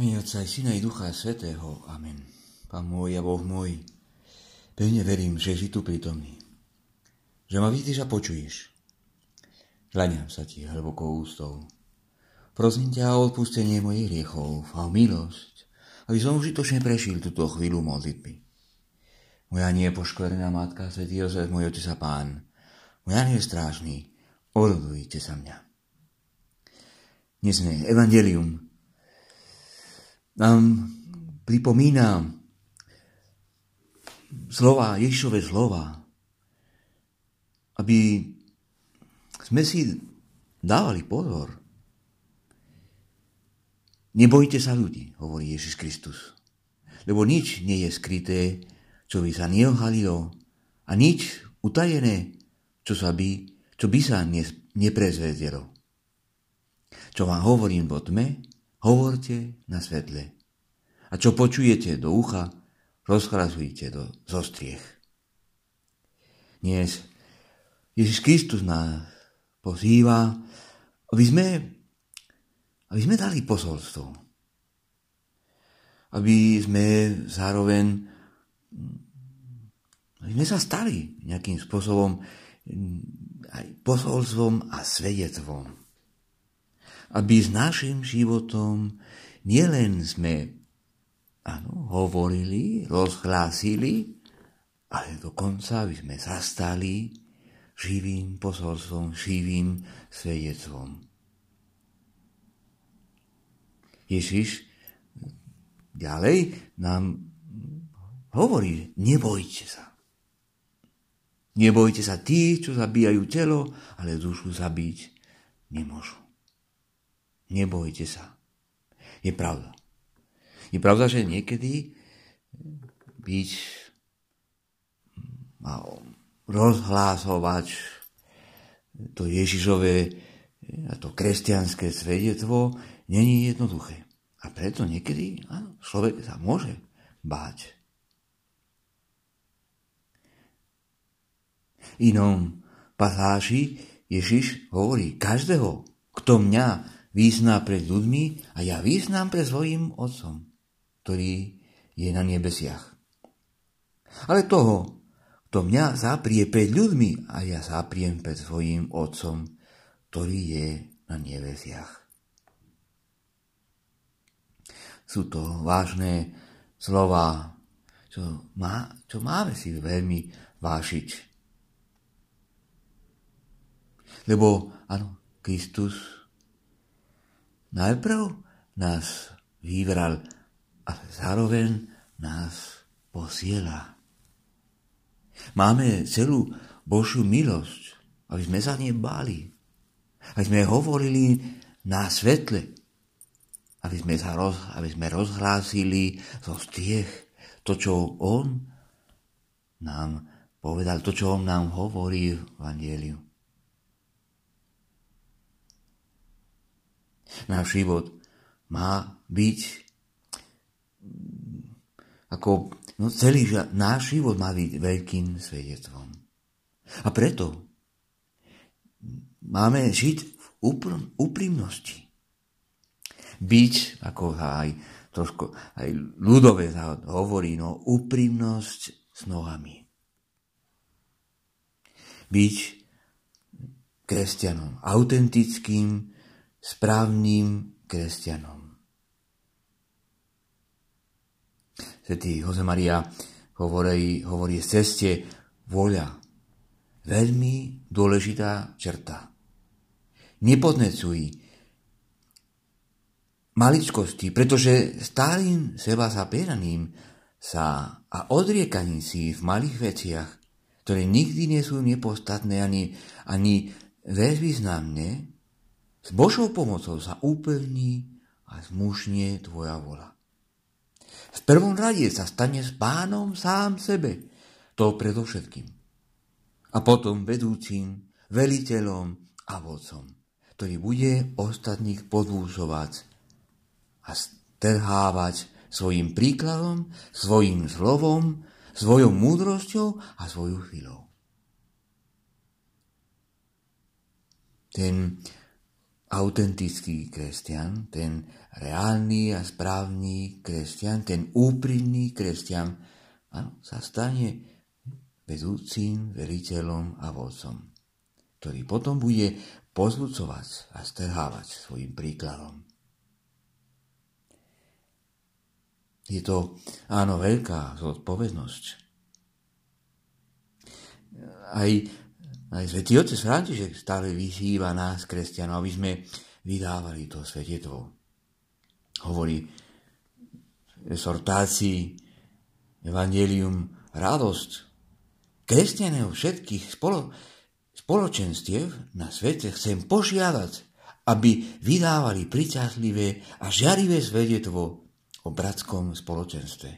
Mene Otca aj Syna i Ducha Svetého. Amen. Pán môj a Boh môj, pevne verím, že si tu prítomný. Že ma vidíš a počuješ. Kľaniam sa ti hlbokou ústou. Prosím ťa o odpustenie mojich hriechov a o milosť, aby som užitočne prežil túto chvíľu modlitby. Moja nie poškverená matka, svätý Jozef, môj otec a pán, moja nie strážny, orodujte sa mňa. Dnesné evangelium nám pripomína slova, Ježišové slova, aby sme si dávali pozor. Nebojte sa ľudí, hovorí Ježiš Kristus. Lebo nič nie je skryté, čo by sa neohalilo a nič utajené, čo, sa by, čo by sa neprezvedelo. Čo vám hovorím vo tme, hovorte na svetle. A čo počujete do ucha, rozhlasujte do zostriech. Dnes Ježiš Kristus nás pozýva, aby sme, aby sme dali posolstvo. Aby sme zároveň aby sme sa stali nejakým spôsobom aj posolstvom a svedectvom aby s našim životom nielen sme áno, hovorili, rozhlásili, ale dokonca aby sme zastali živým posolstvom, živým svedectvom. Ježiš ďalej nám hovorí, nebojte sa. Nebojte sa tých, čo zabíjajú telo, ale dušu zabiť nemôžu. Nebojte sa. Je pravda. Je pravda, že niekedy byť a rozhlásovať to Ježišové a to kresťanské svedectvo není jednoduché. A preto niekedy áno, človek sa môže báť. Inom pasáži Ježiš hovorí, každého, kto mňa význá pred ľuďmi a ja význam pred svojim Otcom, ktorý je na nebesiach. Ale toho, kto mňa zaprie pred ľuďmi a ja zapriem pred svojim Otcom, ktorý je na nebesiach. Sú to vážne slova, čo, má, čo máme si veľmi vážiť. Lebo, áno, Kristus Najprv nás vybral a zároveň nás posiela. Máme celú Božiu milosť, aby sme sa nebáli, aby sme hovorili na svetle, aby sme, sa roz, aby sme rozhlásili zo stiech to, čo On nám povedal, to, čo On nám hovorí v Evangeliu. Náš život má byť ako no celý náš život má byť veľkým svedectvom. A preto máme žiť v úprimnosti. Byť, ako aj trošku aj ľudové hovorí, no úprimnosť s nohami. Byť kresťanom, autentickým správnym kresťanom. Svetý Jose Maria hovorí, hovorí z ceste voľa. Veľmi dôležitá čerta. Nepodnecuj maličkosti, pretože stálym seba zapieraním sa a odriekaním si v malých veciach, ktoré nikdy nie sú nepostatné ani, ani bezvýznamné, s Božou pomocou sa upevní a zmužnie tvoja vola. V prvom rade sa stane s pánom sám sebe, to predovšetkým. A potom vedúcim, veliteľom a vodcom, ktorý bude ostatných podvúžovať a strhávať svojim príkladom, svojim slovom, svojou múdrosťou a svojou chvíľou. Ten autentický kresťan, ten reálny a správny kresťan, ten úprimný kresťan, ano, sa stane vedúcim, veriteľom a vodcom, ktorý potom bude pozvucovať a strhávať svojim príkladom. Je to, áno, veľká zodpovednosť. Aj, aj svätý Otec František stále vyzýva nás, kresťanov, aby sme vydávali to svetstvo. Hovorí v exhortácii Evangelium radosť. Kresťaného všetkých spolo, spoločenstiev na svete chcem požiadať, aby vydávali priťazlivé a žiarivé svedectvo o bratskom spoločenstve.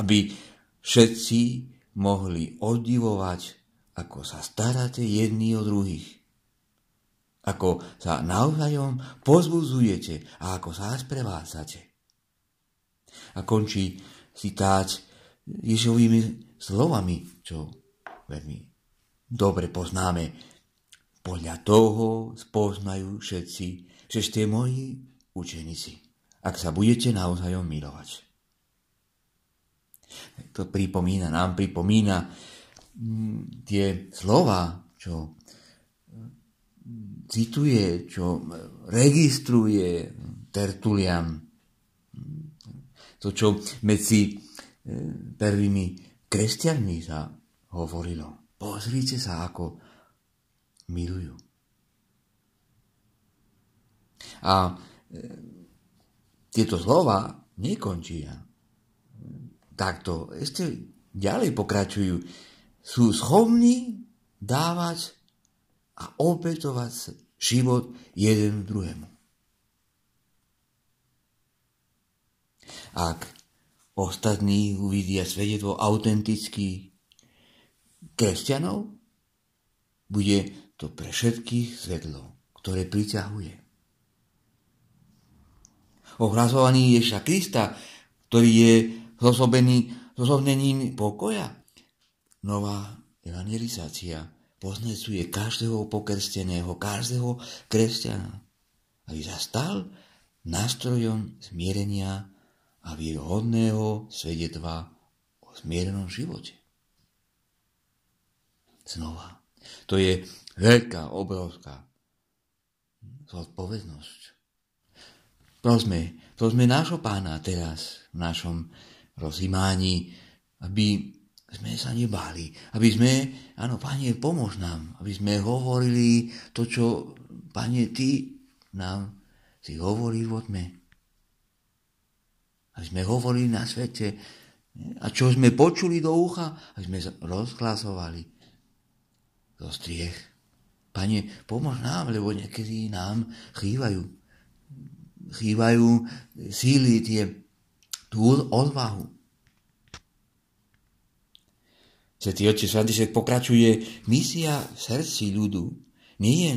Aby všetci mohli oddivovať, ako sa staráte jedni o druhých. Ako sa navzájom pozbudzujete a ako sa sprevádzate. A končí citát Ježovými slovami, čo veľmi dobre poznáme. Podľa toho spoznajú všetci, že ste moji učeníci ak sa budete naozaj milovať. To pripomína, nám pripomína tie slova, čo mm, cituje, čo registruje Tertulian. To, čo medzi e, prvými kresťanmi sa hovorilo. Pozrite sa, ako milujú. A tieto slova nekončia. Takto ešte ďalej pokračujú. Sú schopní dávať a obetovať život jeden druhému. Ak ostatní uvidia svedectvo autentických kresťanov, bude to pre všetkých svetlo, ktoré priťahuje ohlasovaní Ježa Krista, ktorý je zosobený, zosobnením pokoja. Nová evangelizácia poznecuje každého pokrsteného, každého kresťana, aby sa stal nástrojom zmierenia a vierohodného svedetva o zmierenom živote. Znova. To je veľká, obrovská zodpovednosť. Prosme, prosme nášho pána teraz v našom rozímání, aby sme sa nebáli, aby sme, áno, Pane, pomôž nám, aby sme hovorili to, čo, Pane, Ty nám si hovorí o tme. Aby sme hovorili na svete a čo sme počuli do ucha, aby sme rozhlasovali zo striech. Pane, pomôž nám, lebo niekedy nám chýbajú chýbajú síly, tie, tú odvahu. Svetý Otec František pokračuje, misia v srdci ľudu nie je,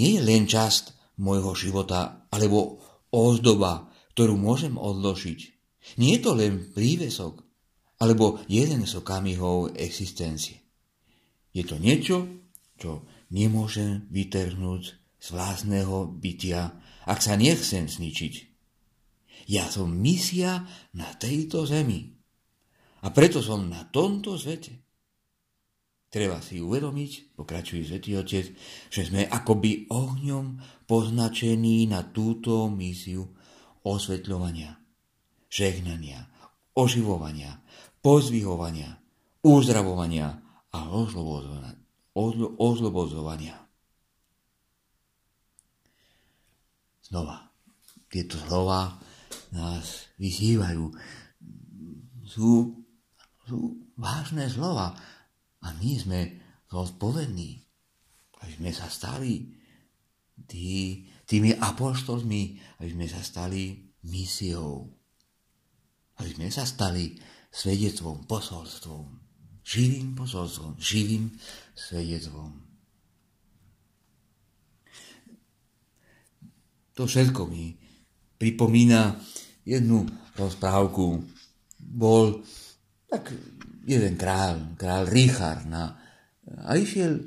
nie je len časť môjho života alebo ozdoba, ktorú môžem odložiť. Nie je to len prívesok alebo jeden z okamihov existencie. Je to niečo, čo nemôžem vytrhnúť z vlastného bytia ak sa nechcem zničiť. Ja som misia na tejto zemi. A preto som na tomto svete. Treba si uvedomiť, pokračuje Svetý Otec, že sme akoby ohňom poznačení na túto misiu osvetľovania, žehnania, oživovania, pozvihovania, uzdravovania a ozlobozovania. Znova, tieto slova nás vyzývajú. Sú, sú vážne slova a my sme zodpovední, aby sme sa stali tý, tými apoštolmi, aby sme sa stali misiou, aby sme sa stali svedectvom, posolstvom, živým posolstvom, živým svedectvom. To všetko mi pripomína jednu rozprávku. Bol tak jeden král, král Richard na, a išiel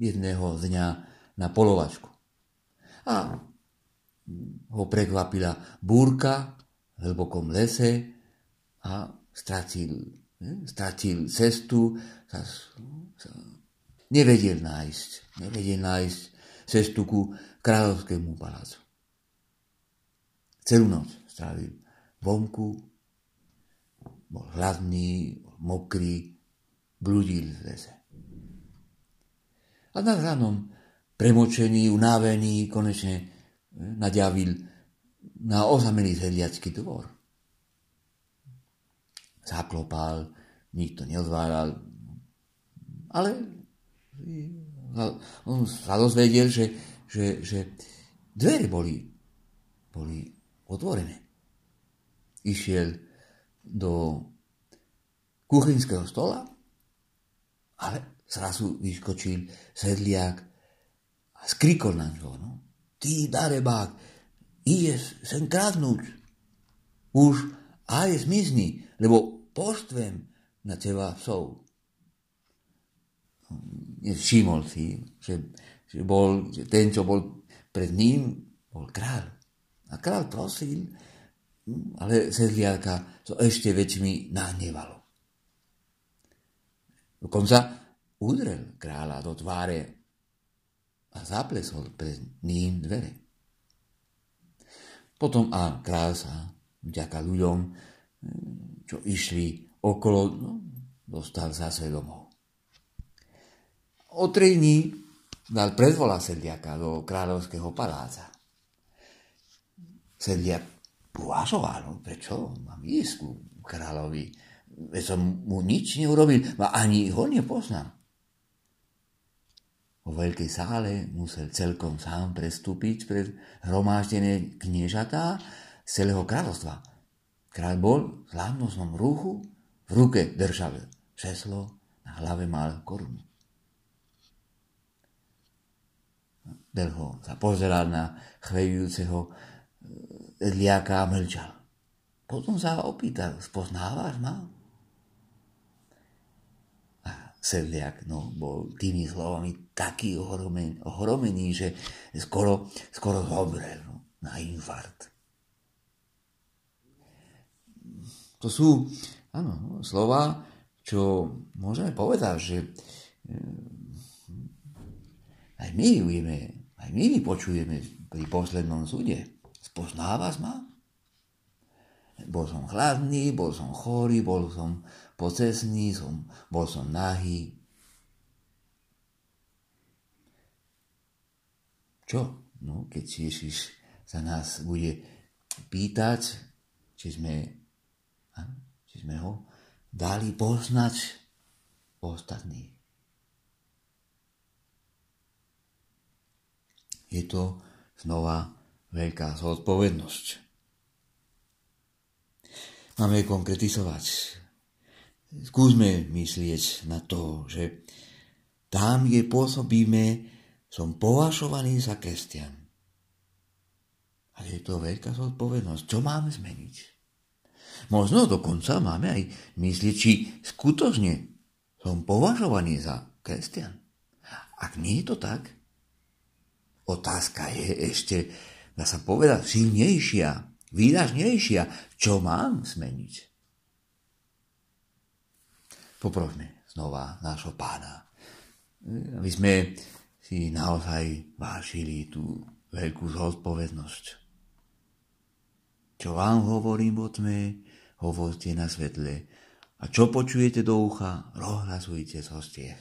jedného dňa na polovačku. A ho prekvapila búrka v hlbokom lese a stratil, stratil cestu, sa, sa, nevedel nájsť, nevedel nájsť cestu ku kráľovskému palácu. Celú noc strávil vonku, bol hladný, mokrý, bludil v lese. A nad ranom, premočený, unavený, konečne eh, naďavil na ozamený zhliacký dvor. Zaklopal, nikto neodváral, ale on sa dozvedel, že, že, že dvere boli, boli otvorené. Išiel do kuchynského stola, ale zrazu vyskočil sedliak a skrikol na ňo. No. Ty, darebák, ideš sem kradnúť. Už aj zmizni, lebo poštvem na teba psov. Všimol si, že, že, bol, že ten, čo bol pred ním, bol král. A král prosil, ale sedliaka to ešte väčšmi nahnevalo. Dokonca udrel kráľa do tváre a zaplesol pred ním dvere. Potom a kráľ sa vďaka ľuďom, čo išli okolo, no, dostal zase domov. O tri dní dal predvola sedliaka do kráľovského paláca. Sedliak uvažoval, no prečo mám ísť ku kráľovi, veď som mu nič neurobil, ma ani ho nepoznám. Vo veľkej sále musel celkom sám prestúpiť pred hromáždené kniežatá z celého kráľovstva. Kráľ bol v slávnostnom rúchu, v ruke držal šeslo, na hlave mal korunu. Delho sa pozeral na chvejujúceho liaka a mlčal. Potom sa opýtal, spoznávaš ma? sedliak no, bol tými slovami taký ohromený, ohromený že skoro, skoro zomrel no, na infarkt. To sú áno, slova, čo môžeme povedať, že eh, aj my vieme, aj my vypočujeme pri poslednom súde. Spoznávaš ma? Bol som chladný, bol som chorý, bol som pocesný som, bol som nahý. Čo? No, keď Ježiš sa nás bude pýtať, či sme, či sme ho dali poznať ostatní. Je to znova veľká zodpovednosť. Máme konkretizovať skúsme myslieť na to, že tam, kde pôsobíme, som považovaný za kresťan. Ale je to veľká zodpovednosť. Čo máme zmeniť? Možno dokonca máme aj myslieť, či skutočne som považovaný za kresťan. Ak nie je to tak, otázka je ešte, dá sa povedať, silnejšia, výražnejšia. Čo mám zmeniť? Poprosme znova nášho pána, aby sme si naozaj vážili tú veľkú zodpovednosť. Čo vám hovorím o tme, hovorte na svetle. A čo počujete do ucha, rozhlasujte zo stiech.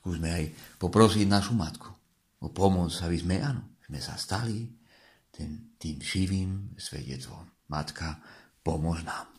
Skúsme aj poprosiť našu matku o pomoc, aby sme, áno, sme sa stali ten, tým živým svedectvom. Matka, pomôž nám.